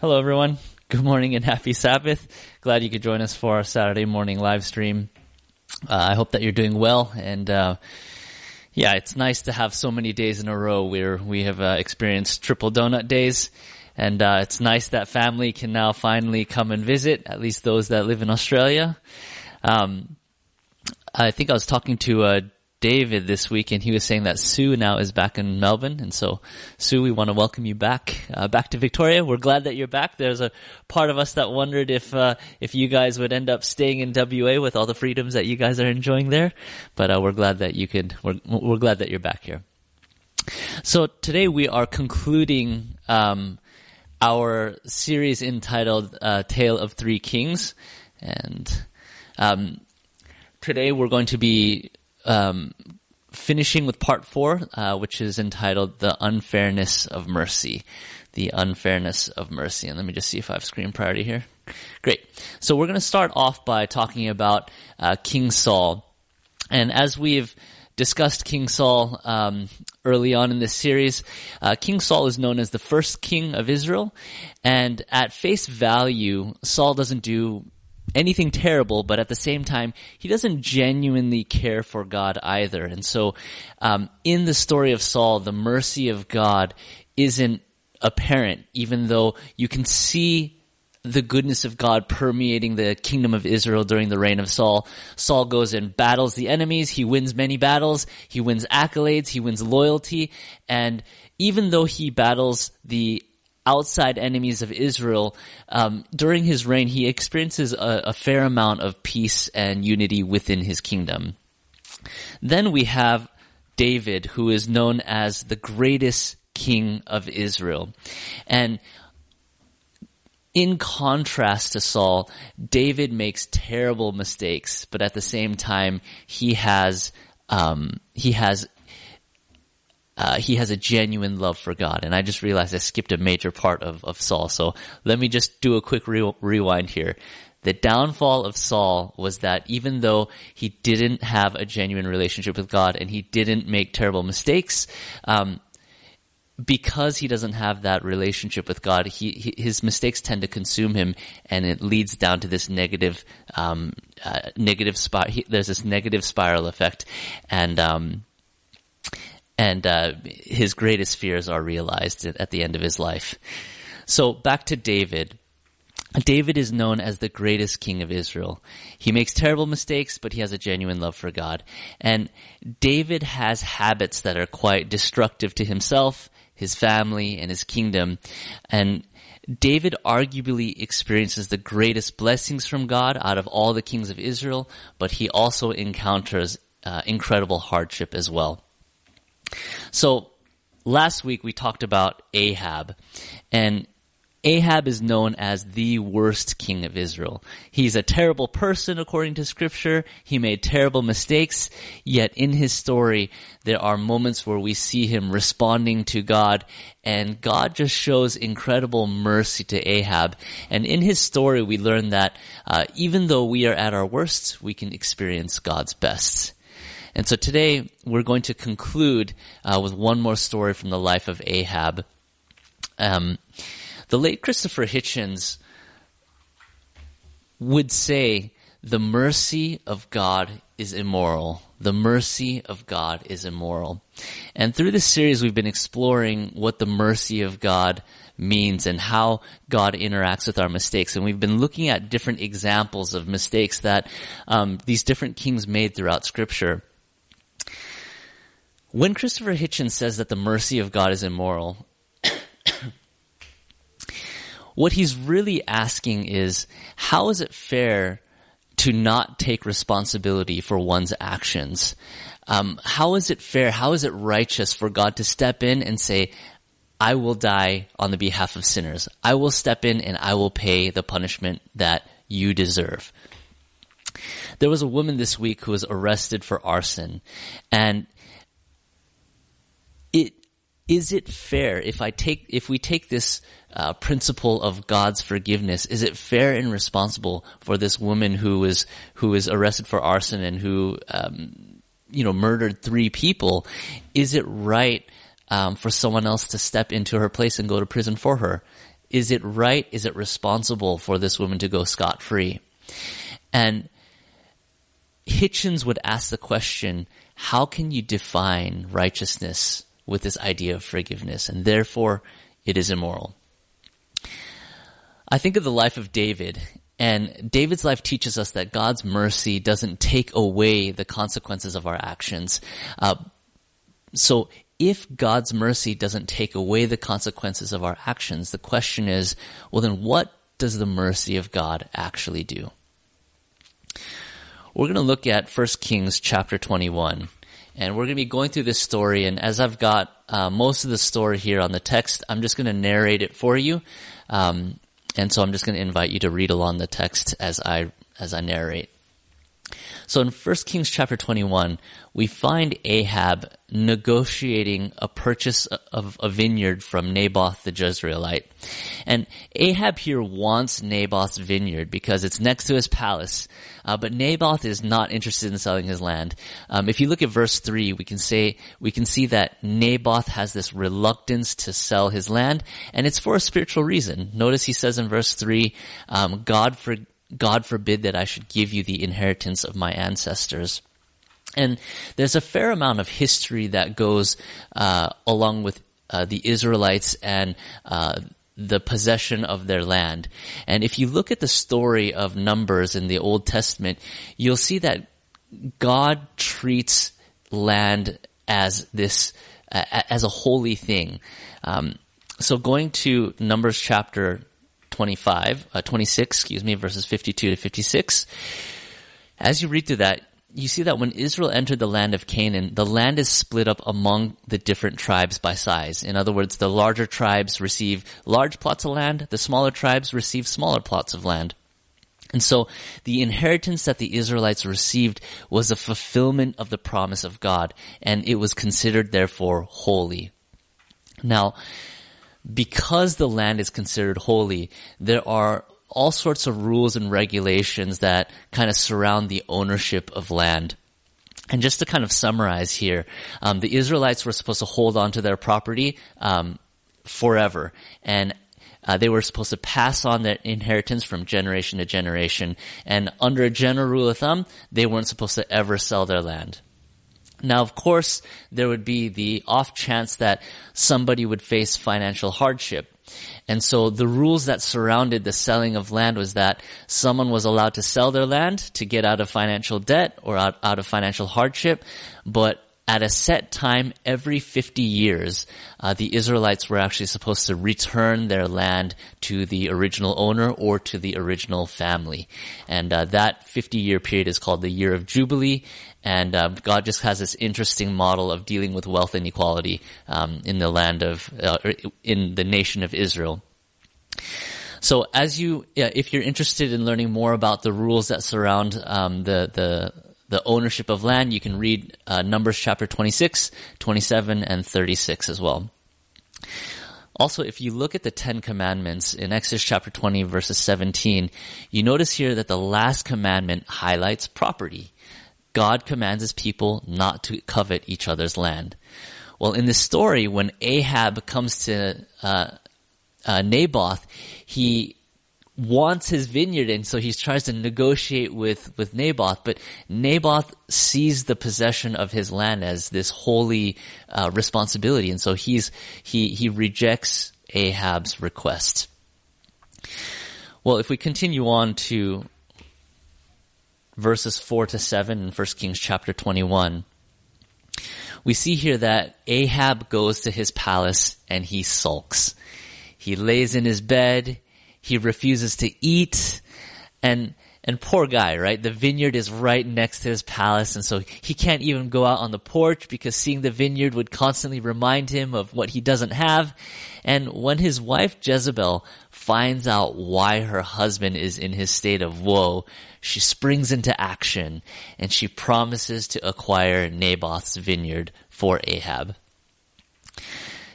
Hello, everyone. Good morning and happy Sabbath. Glad you could join us for our Saturday morning live stream. Uh, I hope that you're doing well and, uh, yeah, it's nice to have so many days in a row where we have uh, experienced triple donut days. And uh, it's nice that family can now finally come and visit, at least those that live in Australia. Um, I think I was talking to uh, David this week, and he was saying that Sue now is back in Melbourne, and so Sue, we want to welcome you back, uh, back to Victoria. We're glad that you're back. There's a part of us that wondered if uh, if you guys would end up staying in WA with all the freedoms that you guys are enjoying there, but uh, we're glad that you could. We're we're glad that you're back here. So today we are concluding um, our series entitled uh, "Tale of Three Kings," and um, today we're going to be um, finishing with part four, uh, which is entitled "The Unfairness of Mercy." The unfairness of mercy. And let me just see if I have screen priority here. Great. So we're going to start off by talking about uh, King Saul, and as we've discussed King Saul um, early on in this series. Uh, king Saul is known as the first king of Israel, and at face value, Saul doesn't do anything terrible, but at the same time, he doesn't genuinely care for God either. And so, um, in the story of Saul, the mercy of God isn't apparent, even though you can see the goodness of God permeating the kingdom of Israel during the reign of Saul. Saul goes and battles the enemies. He wins many battles. He wins accolades. He wins loyalty. And even though he battles the outside enemies of Israel, um, during his reign, he experiences a, a fair amount of peace and unity within his kingdom. Then we have David, who is known as the greatest king of Israel. And in contrast to Saul, David makes terrible mistakes, but at the same time, he has um, he has uh, he has a genuine love for God. And I just realized I skipped a major part of, of Saul. So let me just do a quick re- rewind here. The downfall of Saul was that even though he didn't have a genuine relationship with God and he didn't make terrible mistakes, um, because he doesn't have that relationship with God, he, he, his mistakes tend to consume him, and it leads down to this negative, um, uh, negative spiral. There's this negative spiral effect, and um, and uh, his greatest fears are realized at the end of his life. So back to David. David is known as the greatest king of Israel. He makes terrible mistakes, but he has a genuine love for God. And David has habits that are quite destructive to himself, his family, and his kingdom. And David arguably experiences the greatest blessings from God out of all the kings of Israel, but he also encounters uh, incredible hardship as well. So last week we talked about Ahab and Ahab is known as the worst king of Israel. He's a terrible person according to scripture. He made terrible mistakes. Yet in his story, there are moments where we see him responding to God and God just shows incredible mercy to Ahab. And in his story, we learn that uh, even though we are at our worst, we can experience God's best. And so today we're going to conclude uh, with one more story from the life of Ahab. Um, the late Christopher Hitchens would say the mercy of God is immoral. The mercy of God is immoral. And through this series, we've been exploring what the mercy of God means and how God interacts with our mistakes. And we've been looking at different examples of mistakes that um, these different kings made throughout Scripture. When Christopher Hitchens says that the mercy of God is immoral, what he's really asking is, how is it fair to not take responsibility for one's actions? Um, how is it fair? How is it righteous for God to step in and say, I will die on the behalf of sinners. I will step in and I will pay the punishment that you deserve. There was a woman this week who was arrested for arson and is it fair if I take if we take this uh, principle of God's forgiveness? Is it fair and responsible for this woman who was who arrested for arson and who um, you know murdered three people? Is it right um, for someone else to step into her place and go to prison for her? is it right? Is it responsible for this woman to go scot free? And Hitchens would ask the question, how can you define righteousness with this idea of forgiveness? And therefore, it is immoral. I think of the life of David, and David's life teaches us that God's mercy doesn't take away the consequences of our actions. Uh, so if God's mercy doesn't take away the consequences of our actions, the question is, well then what does the mercy of God actually do? We're going to look at 1 Kings chapter 21. And we're going to be going through this story. And as I've got uh, most of the story here on the text, I'm just going to narrate it for you. Um, and so I'm just going to invite you to read along the text as I as I narrate. So in 1 Kings chapter 21, we find Ahab negotiating a purchase of a vineyard from Naboth the Jezreelite. And Ahab here wants Naboth's vineyard because it's next to his palace. Uh, but Naboth is not interested in selling his land. Um, if you look at verse 3, we can say, we can see that Naboth has this reluctance to sell his land, and it's for a spiritual reason. Notice he says in verse 3, um, God for God forbid that I should give you the inheritance of my ancestors. And there's a fair amount of history that goes uh, along with uh, the Israelites and uh, the possession of their land. And if you look at the story of Numbers in the Old Testament, you'll see that God treats land as this as a holy thing. Um, so going to Numbers chapter 25, uh, 26, excuse me, verses 52 to 56. As you read through that, you see that when Israel entered the land of Canaan, the land is split up among the different tribes by size. In other words, the larger tribes receive large plots of land, the smaller tribes receive smaller plots of land. And so the inheritance that the Israelites received was a fulfillment of the promise of God, and it was considered therefore holy. Now, because the land is considered holy, there are all sorts of rules and regulations that kind of surround the ownership of land. And just to kind of summarize here, um, the Israelites were supposed to hold on to their property um, forever, and uh, they were supposed to pass on their inheritance from generation to generation. And under a general rule of thumb, they weren't supposed to ever sell their land. Now, of course, there would be the off chance that somebody would face financial hardship. And so the rules that surrounded the selling of land was that someone was allowed to sell their land to get out of financial debt or out, out of financial hardship, but at a set time every 50 years, uh, the Israelites were actually supposed to return their land to the original owner or to the original family. And uh, that 50 year period is called the year of Jubilee. And uh, God just has this interesting model of dealing with wealth inequality um, in the land of, uh, in the nation of Israel. So as you, if you're interested in learning more about the rules that surround um, the the the ownership of land, you can read uh, Numbers chapter 26, 27, and 36 as well. Also, if you look at the Ten Commandments in Exodus chapter 20 verses 17, you notice here that the last commandment highlights property. God commands his people not to covet each other's land. Well, in this story, when Ahab comes to uh, uh, Naboth, he wants his vineyard and so he tries to negotiate with, with Naboth, but Naboth sees the possession of his land as this holy uh, responsibility and so he's, he, he rejects Ahab's request. Well, if we continue on to verses 4 to 7 in 1 Kings chapter 21, we see here that Ahab goes to his palace and he sulks. He lays in his bed, he refuses to eat, and and poor guy, right? The vineyard is right next to his palace, and so he can't even go out on the porch because seeing the vineyard would constantly remind him of what he doesn't have. And when his wife Jezebel finds out why her husband is in his state of woe, she springs into action and she promises to acquire Naboth's vineyard for Ahab.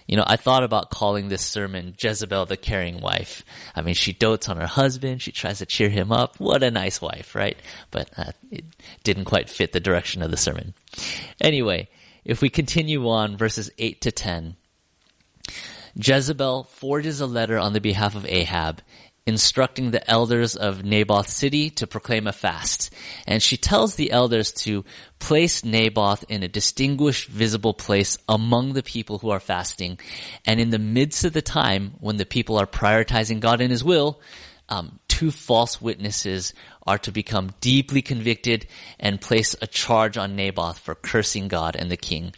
You know, I thought about calling this sermon Jezebel the caring wife. I mean, she dotes on her husband. She tries to cheer him up. What a nice wife, right? But uh, it didn't quite fit the direction of the sermon. Anyway, if we continue on verses 8 to 10, Jezebel forges a letter on the behalf of Ahab, instructing the elders of Naboth's city to proclaim a fast. And she tells the elders to place Naboth in a distinguished, visible place among the people who are fasting. And in the midst of the time when the people are prioritizing God and His will, um, two false witnesses are to become deeply convicted and place a charge on Naboth for cursing God and the king.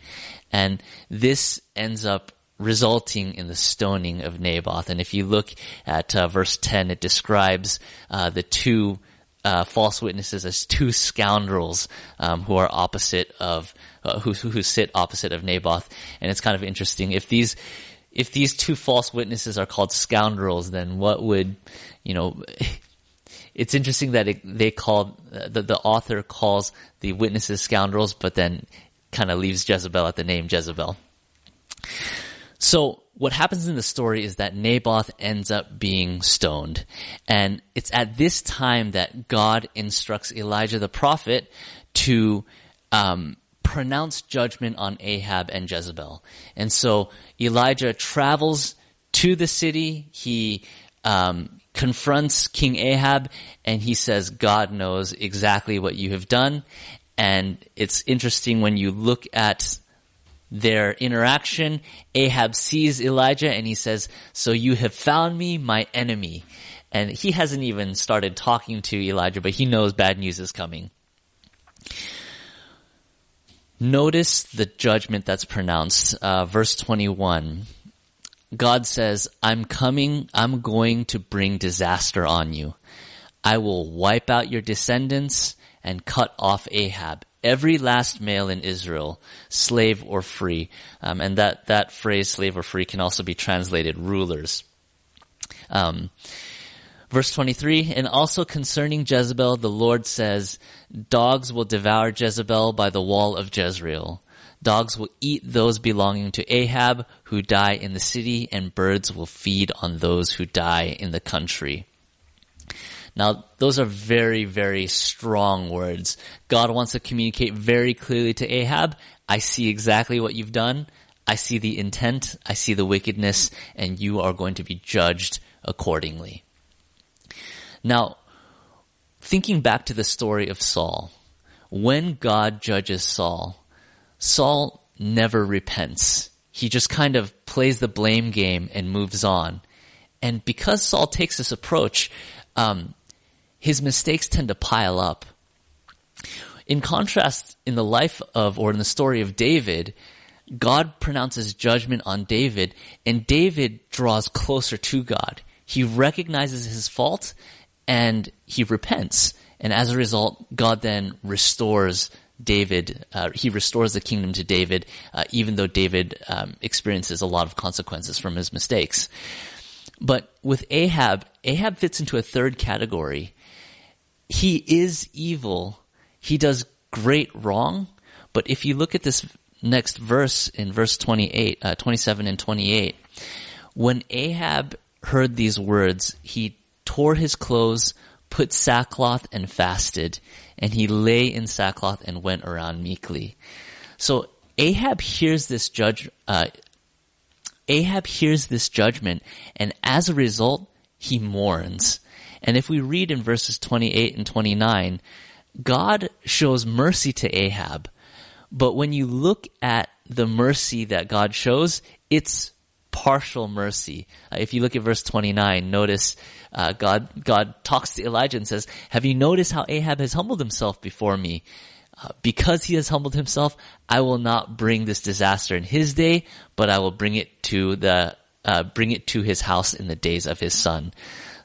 And this ends up resulting in the stoning of Naboth. And if you look at uh, verse 10, it describes uh, the two uh, false witnesses as two scoundrels um, who are opposite of uh, who who sit opposite of Naboth. And it's kind of interesting if these if these two false witnesses are called scoundrels, then what would you know? It's interesting that it, they call the, the author calls the witnesses scoundrels, but then kind of leaves Jezebel at the name Jezebel. So what happens in the story is that Naboth ends up being stoned. And it's at this time that God instructs Elijah the prophet to um, pronounce judgment on Ahab and Jezebel. And so Elijah travels to the city. He um, confronts King Ahab and he says, God knows exactly what you have done. And it's interesting when you look at their interaction, Ahab sees Elijah and he says, so you have found me, my enemy. And he hasn't even started talking to Elijah, but he knows bad news is coming. Notice the judgment that's pronounced, uh, verse 21. God says, I'm coming, I'm going to bring disaster on you. I will wipe out your descendants and cut off Ahab every last male in Israel, slave or free. Um, and that, that phrase, slave or free, can also be translated rulers. Um, verse 23, and also concerning Jezebel, the Lord says, dogs will devour Jezebel by the wall of Jezreel. Dogs will eat those belonging to Ahab who die in the city, and birds will feed on those who die in the country. Now, those are very, very strong words. God wants to communicate very clearly to Ahab, I see exactly what you've done. I see the intent. I see the wickedness and you are going to be judged accordingly. Now, thinking back to the story of Saul, when God judges Saul, Saul never repents. He just kind of plays the blame game and moves on. And because Saul takes this approach, um, his mistakes tend to pile up. In contrast, in the life of, or in the story of David, God pronounces judgment on David, and David draws closer to God. He recognizes his fault, and he repents. And as a result, God then restores David. Uh, he restores the kingdom to David, uh, even though David um, experiences a lot of consequences from his mistakes. But with Ahab, Ahab fits into a third category he is evil. He does great wrong. But if you look at this next verse in verse 28, uh, 27 and 28, when Ahab heard these words, he tore his clothes, put sackcloth and fasted, and he lay in sackcloth and went around meekly. So Ahab hears this judge, uh, Ahab hears this judgment, and as a result, he mourns. And if we read in verses 28 and 29, God shows mercy to Ahab. But when you look at the mercy that God shows, it's partial mercy. Uh, if you look at verse 29, notice uh, God God talks to Elijah and says, "Have you noticed how Ahab has humbled himself before me? Uh, because he has humbled himself, I will not bring this disaster in his day, but I will bring it to the uh, bring it to his house in the days of his son."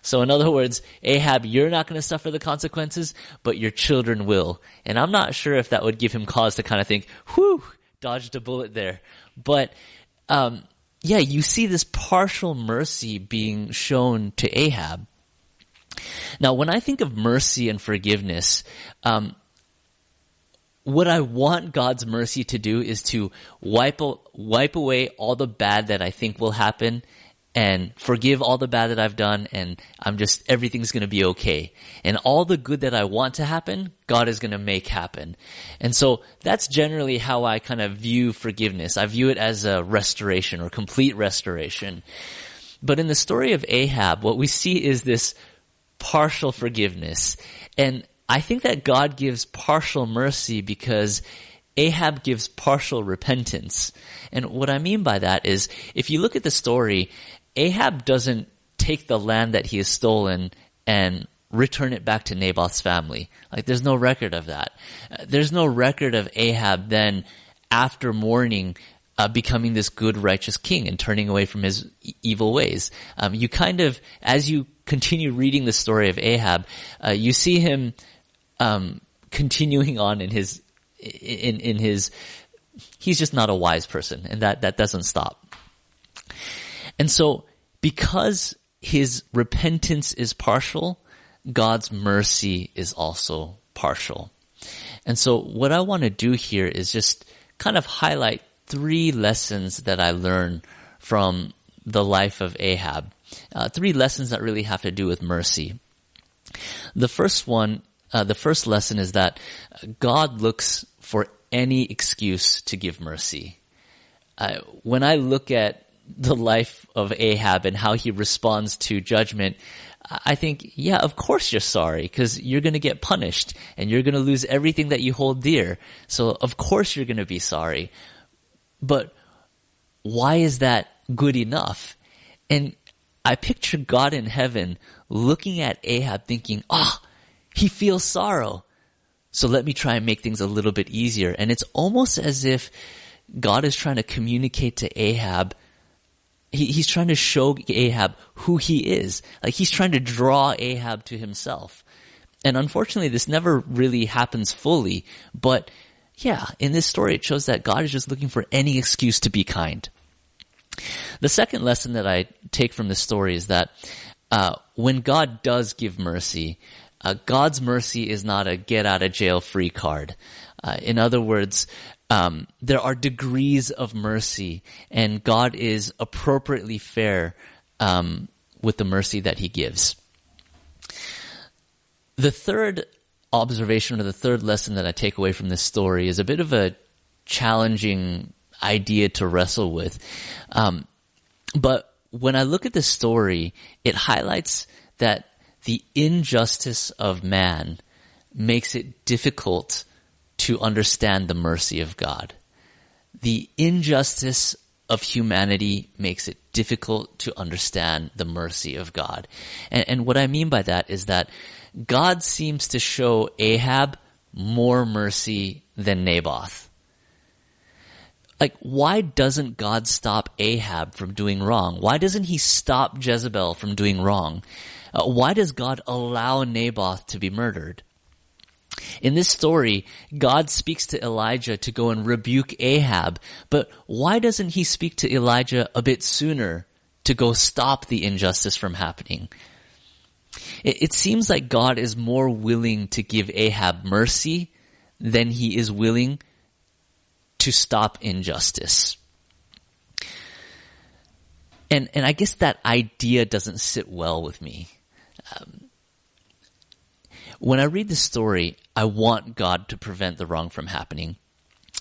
So in other words, Ahab, you're not going to suffer the consequences, but your children will. And I'm not sure if that would give him cause to kind of think, whew, dodged a bullet there. But, um, yeah, you see this partial mercy being shown to Ahab. Now, when I think of mercy and forgiveness, um, what I want God's mercy to do is to wipe wipe away all the bad that I think will happen and forgive all the bad that I've done and I'm just, everything's gonna be okay. And all the good that I want to happen, God is gonna make happen. And so that's generally how I kind of view forgiveness. I view it as a restoration or complete restoration. But in the story of Ahab, what we see is this partial forgiveness. And I think that God gives partial mercy because Ahab gives partial repentance. And what I mean by that is, if you look at the story, Ahab doesn't take the land that he has stolen and return it back to Naboth's family. Like there's no record of that. Uh, there's no record of Ahab then after mourning uh, becoming this good righteous king and turning away from his e- evil ways. Um, you kind of as you continue reading the story of Ahab, uh, you see him um, continuing on in his in in his he's just not a wise person and that that doesn't stop. And so, because his repentance is partial, God's mercy is also partial. And so what I want to do here is just kind of highlight three lessons that I learned from the life of Ahab. Uh, three lessons that really have to do with mercy. The first one, uh, the first lesson is that God looks for any excuse to give mercy. Uh, when I look at the life of Ahab and how he responds to judgment, I think, yeah, of course you're sorry because you're going to get punished and you're going to lose everything that you hold dear. So of course you're going to be sorry. But why is that good enough? And I picture God in heaven looking at Ahab thinking, ah, oh, he feels sorrow. So let me try and make things a little bit easier. And it's almost as if God is trying to communicate to Ahab he, he's trying to show Ahab who he is. Like he's trying to draw Ahab to himself. And unfortunately, this never really happens fully. But yeah, in this story, it shows that God is just looking for any excuse to be kind. The second lesson that I take from this story is that uh, when God does give mercy, uh, God's mercy is not a get out of jail free card. Uh, in other words, um, there are degrees of mercy, and God is appropriately fair um, with the mercy that He gives. The third observation or the third lesson that I take away from this story is a bit of a challenging idea to wrestle with. Um, but when I look at the story, it highlights that the injustice of man makes it difficult to understand the mercy of God. The injustice of humanity makes it difficult to understand the mercy of God. And, and, what I mean by that is that God seems to show Ahab more mercy than Naboth. Like, why doesn't God stop Ahab from doing wrong? Why doesn't he stop Jezebel from doing wrong? Uh, why does God allow Naboth to be murdered? In this story, God speaks to Elijah to go and rebuke Ahab, but why doesn't he speak to Elijah a bit sooner to go stop the injustice from happening? It, it seems like God is more willing to give Ahab mercy than he is willing to stop injustice. And, and I guess that idea doesn't sit well with me. Um, when I read the story, I want God to prevent the wrong from happening.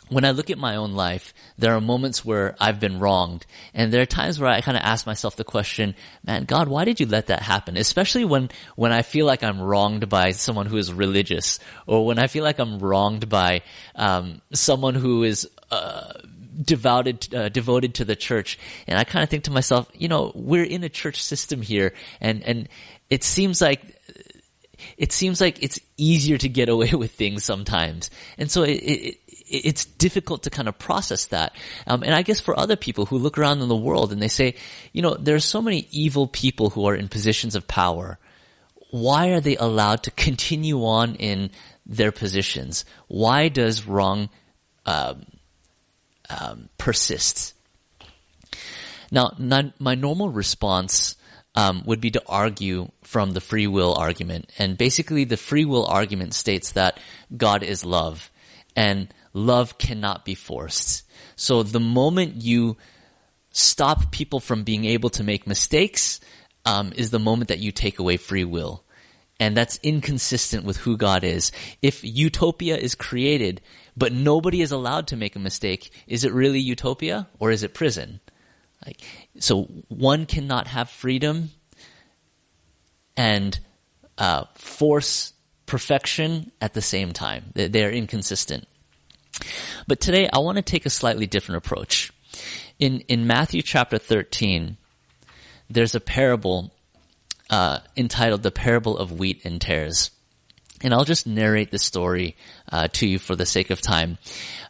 When I look at my own life, there are moments where I've been wronged, and there are times where I kind of ask myself the question, man, God, why did you let that happen? Especially when, when I feel like I'm wronged by someone who is religious, or when I feel like I'm wronged by, um, someone who is, uh, devoted uh, devoted to the church and i kind of think to myself you know we're in a church system here and and it seems like it seems like it's easier to get away with things sometimes. And so it, it, it's difficult to kind of process that. Um, and I guess for other people who look around in the world and they say, you know, there are so many evil people who are in positions of power. Why are they allowed to continue on in their positions? Why does wrong um, um, persist? Now, my normal response um, would be to argue from the free will argument. And basically, the free will argument states that God is love, and love cannot be forced. So the moment you stop people from being able to make mistakes um, is the moment that you take away free will. And that's inconsistent with who God is. If utopia is created, but nobody is allowed to make a mistake, is it really utopia or is it prison? Like, so one cannot have freedom and uh, force perfection at the same time. They're inconsistent. But today I want to take a slightly different approach. In in Matthew chapter 13, there's a parable uh, entitled "The Parable of Wheat and Tares," and I'll just narrate the story uh, to you for the sake of time.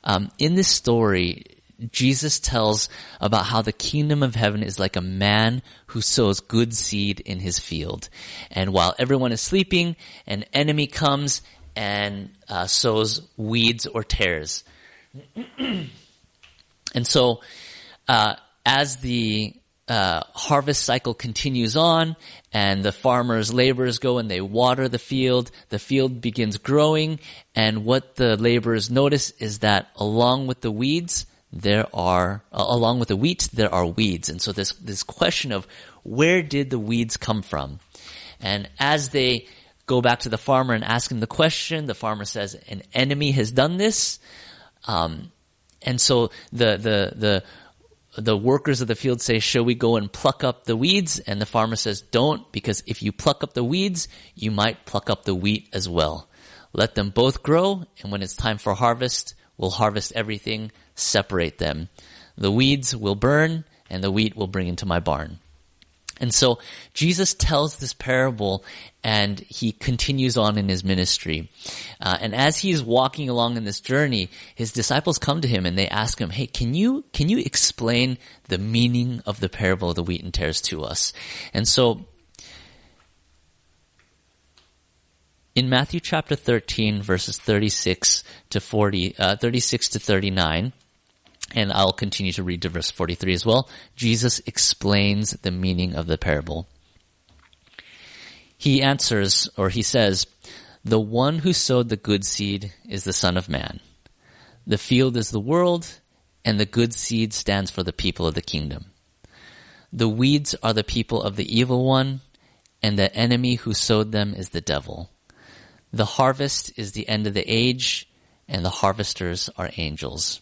Um, in this story, Jesus tells about how the kingdom of heaven is like a man who sows good seed in his field. And while everyone is sleeping, an enemy comes and uh, sows weeds or tares. and so, uh, as the uh, harvest cycle continues on and the farmers laborers go and they water the field the field begins growing and what the laborers notice is that along with the weeds there are uh, along with the wheat there are weeds and so this this question of where did the weeds come from and as they go back to the farmer and ask him the question the farmer says an enemy has done this um, and so the the the the workers of the field say, shall we go and pluck up the weeds? And the farmer says, don't, because if you pluck up the weeds, you might pluck up the wheat as well. Let them both grow, and when it's time for harvest, we'll harvest everything, separate them. The weeds will burn, and the wheat will bring into my barn. And so Jesus tells this parable and he continues on in his ministry. Uh, and as he's walking along in this journey, his disciples come to him and they ask him, "Hey, can you can you explain the meaning of the parable of the wheat and tares to us?" And so in Matthew chapter 13 verses 36 to 40 uh, 36 to 39, and I'll continue to read to verse 43 as well. Jesus explains the meaning of the parable. He answers, or he says, the one who sowed the good seed is the Son of Man. The field is the world, and the good seed stands for the people of the kingdom. The weeds are the people of the evil one, and the enemy who sowed them is the devil. The harvest is the end of the age, and the harvesters are angels.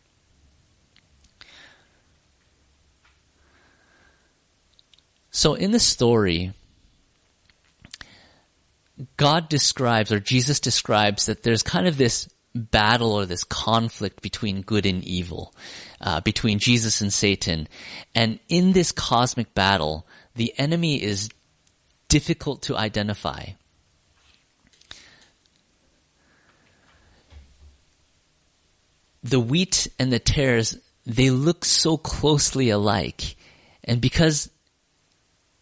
So in the story, God describes, or Jesus describes, that there's kind of this battle or this conflict between good and evil, uh, between Jesus and Satan. And in this cosmic battle, the enemy is difficult to identify. The wheat and the tares, they look so closely alike. And because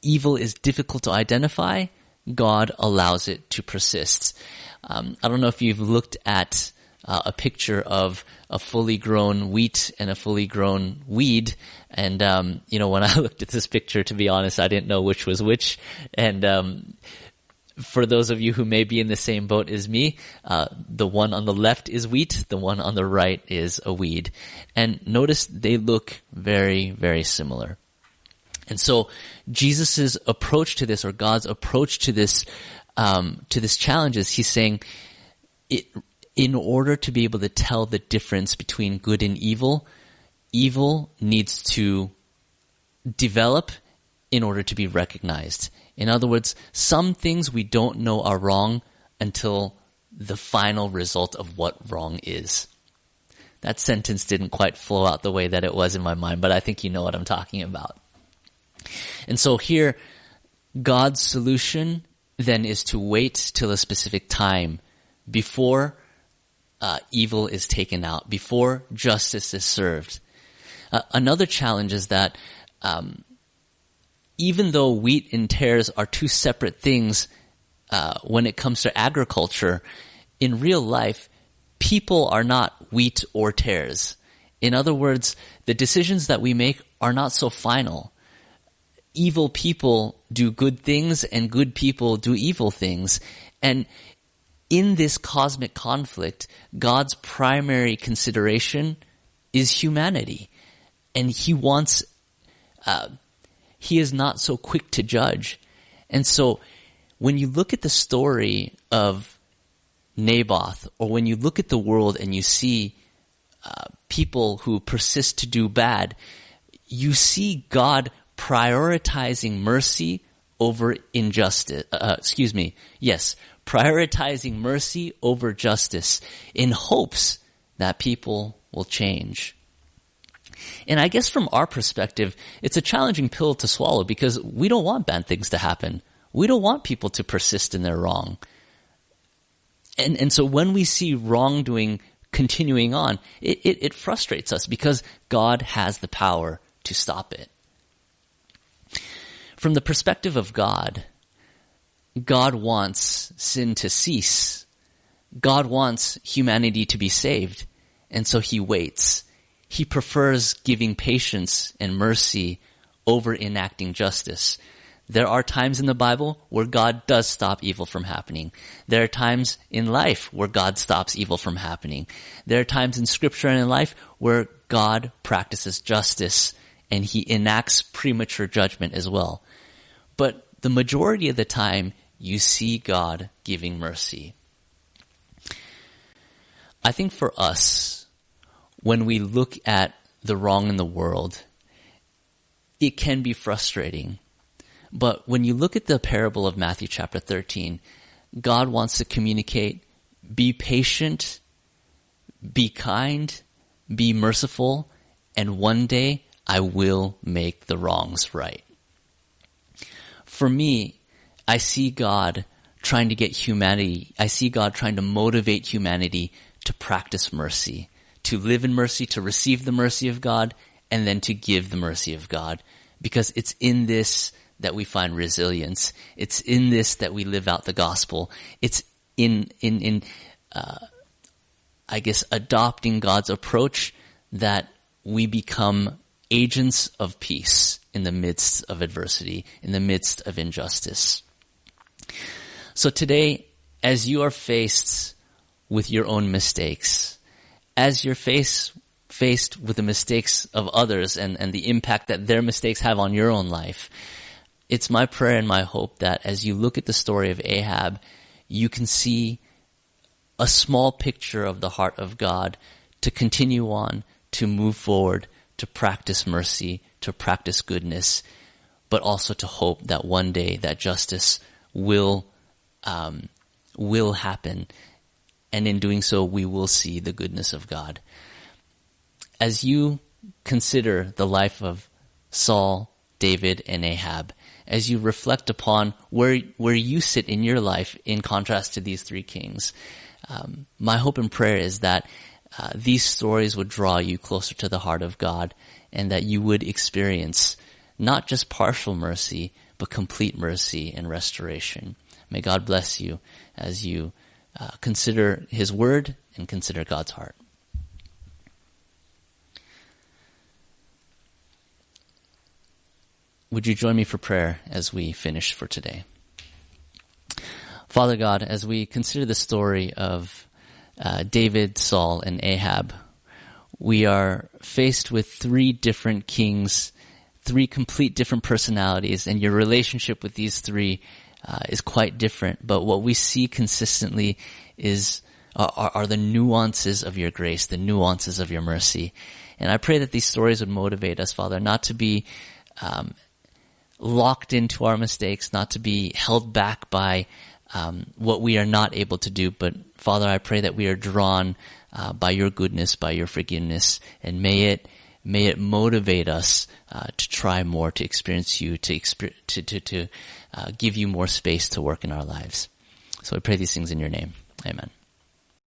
evil is difficult to identify, God allows it to persist. Um, I don't know if you've looked at uh, a picture of a fully grown wheat and a fully grown weed. And, um, you know, when I looked at this picture, to be honest, I didn't know which was which. And, um, for those of you who may be in the same boat as me, uh, the one on the left is wheat, the one on the right is a weed. And notice they look very, very similar. And so Jesus' approach to this or God's approach to this, um, to this challenge is he's saying it, in order to be able to tell the difference between good and evil, evil needs to develop in order to be recognized. In other words, some things we don't know are wrong until the final result of what wrong is. That sentence didn't quite flow out the way that it was in my mind, but I think you know what I'm talking about. And so here, God's solution then is to wait till a specific time before uh, evil is taken out, before justice is served. Uh, another challenge is that um, even though wheat and tares are two separate things uh, when it comes to agriculture, in real life, people are not wheat or tares. In other words, the decisions that we make are not so final. Evil people do good things and good people do evil things. And in this cosmic conflict, God's primary consideration is humanity. And he wants, uh, he is not so quick to judge. And so when you look at the story of Naboth, or when you look at the world and you see uh, people who persist to do bad, you see God prioritizing mercy over injustice. Uh, excuse me. Yes, prioritizing mercy over justice in hopes that people will change. And I guess from our perspective, it's a challenging pill to swallow because we don't want bad things to happen. We don't want people to persist in their wrong. And, and so when we see wrongdoing continuing on, it, it, it frustrates us because God has the power to stop it. From the perspective of God, God wants sin to cease. God wants humanity to be saved. And so he waits. He prefers giving patience and mercy over enacting justice. There are times in the Bible where God does stop evil from happening. There are times in life where God stops evil from happening. There are times in scripture and in life where God practices justice and he enacts premature judgment as well. The majority of the time, you see God giving mercy. I think for us, when we look at the wrong in the world, it can be frustrating but when you look at the parable of Matthew chapter 13, God wants to communicate, be patient, be kind, be merciful, and one day I will make the wrongs right. For me, I see God trying to get humanity, I see God trying to motivate humanity to practice mercy, to live in mercy, to receive the mercy of God, and then to give the mercy of God. Because it's in this that we find resilience. It's in this that we live out the gospel. It's in, in, in, uh, I guess adopting God's approach that we become agents of peace in the midst of adversity, in the midst of injustice. So today, as you are faced with your own mistakes, as you're faced faced with the mistakes of others and, and the impact that their mistakes have on your own life, it's my prayer and my hope that as you look at the story of Ahab, you can see a small picture of the heart of God to continue on, to move forward, to practice mercy, to practice goodness, but also to hope that one day that justice will, um, will happen. And in doing so, we will see the goodness of God. As you consider the life of Saul, David, and Ahab, as you reflect upon where where you sit in your life in contrast to these three kings. Um, my hope and prayer is that uh, these stories would draw you closer to the heart of God, and that you would experience not just partial mercy, but complete mercy and restoration. May God bless you as you uh, consider His Word and consider God's heart. Would you join me for prayer as we finish for today? Father God, as we consider the story of uh, David, Saul, and Ahab, we are faced with three different kings, three complete different personalities, and your relationship with these three uh, is quite different. But what we see consistently is uh, are, are the nuances of your grace, the nuances of your mercy. And I pray that these stories would motivate us, Father, not to be um, locked into our mistakes, not to be held back by um, what we are not able to do. But Father, I pray that we are drawn uh, by your goodness, by your forgiveness, and may it may it motivate us uh, to try more, to experience you, to exper- to to, to uh, give you more space to work in our lives. So I pray these things in your name. Amen.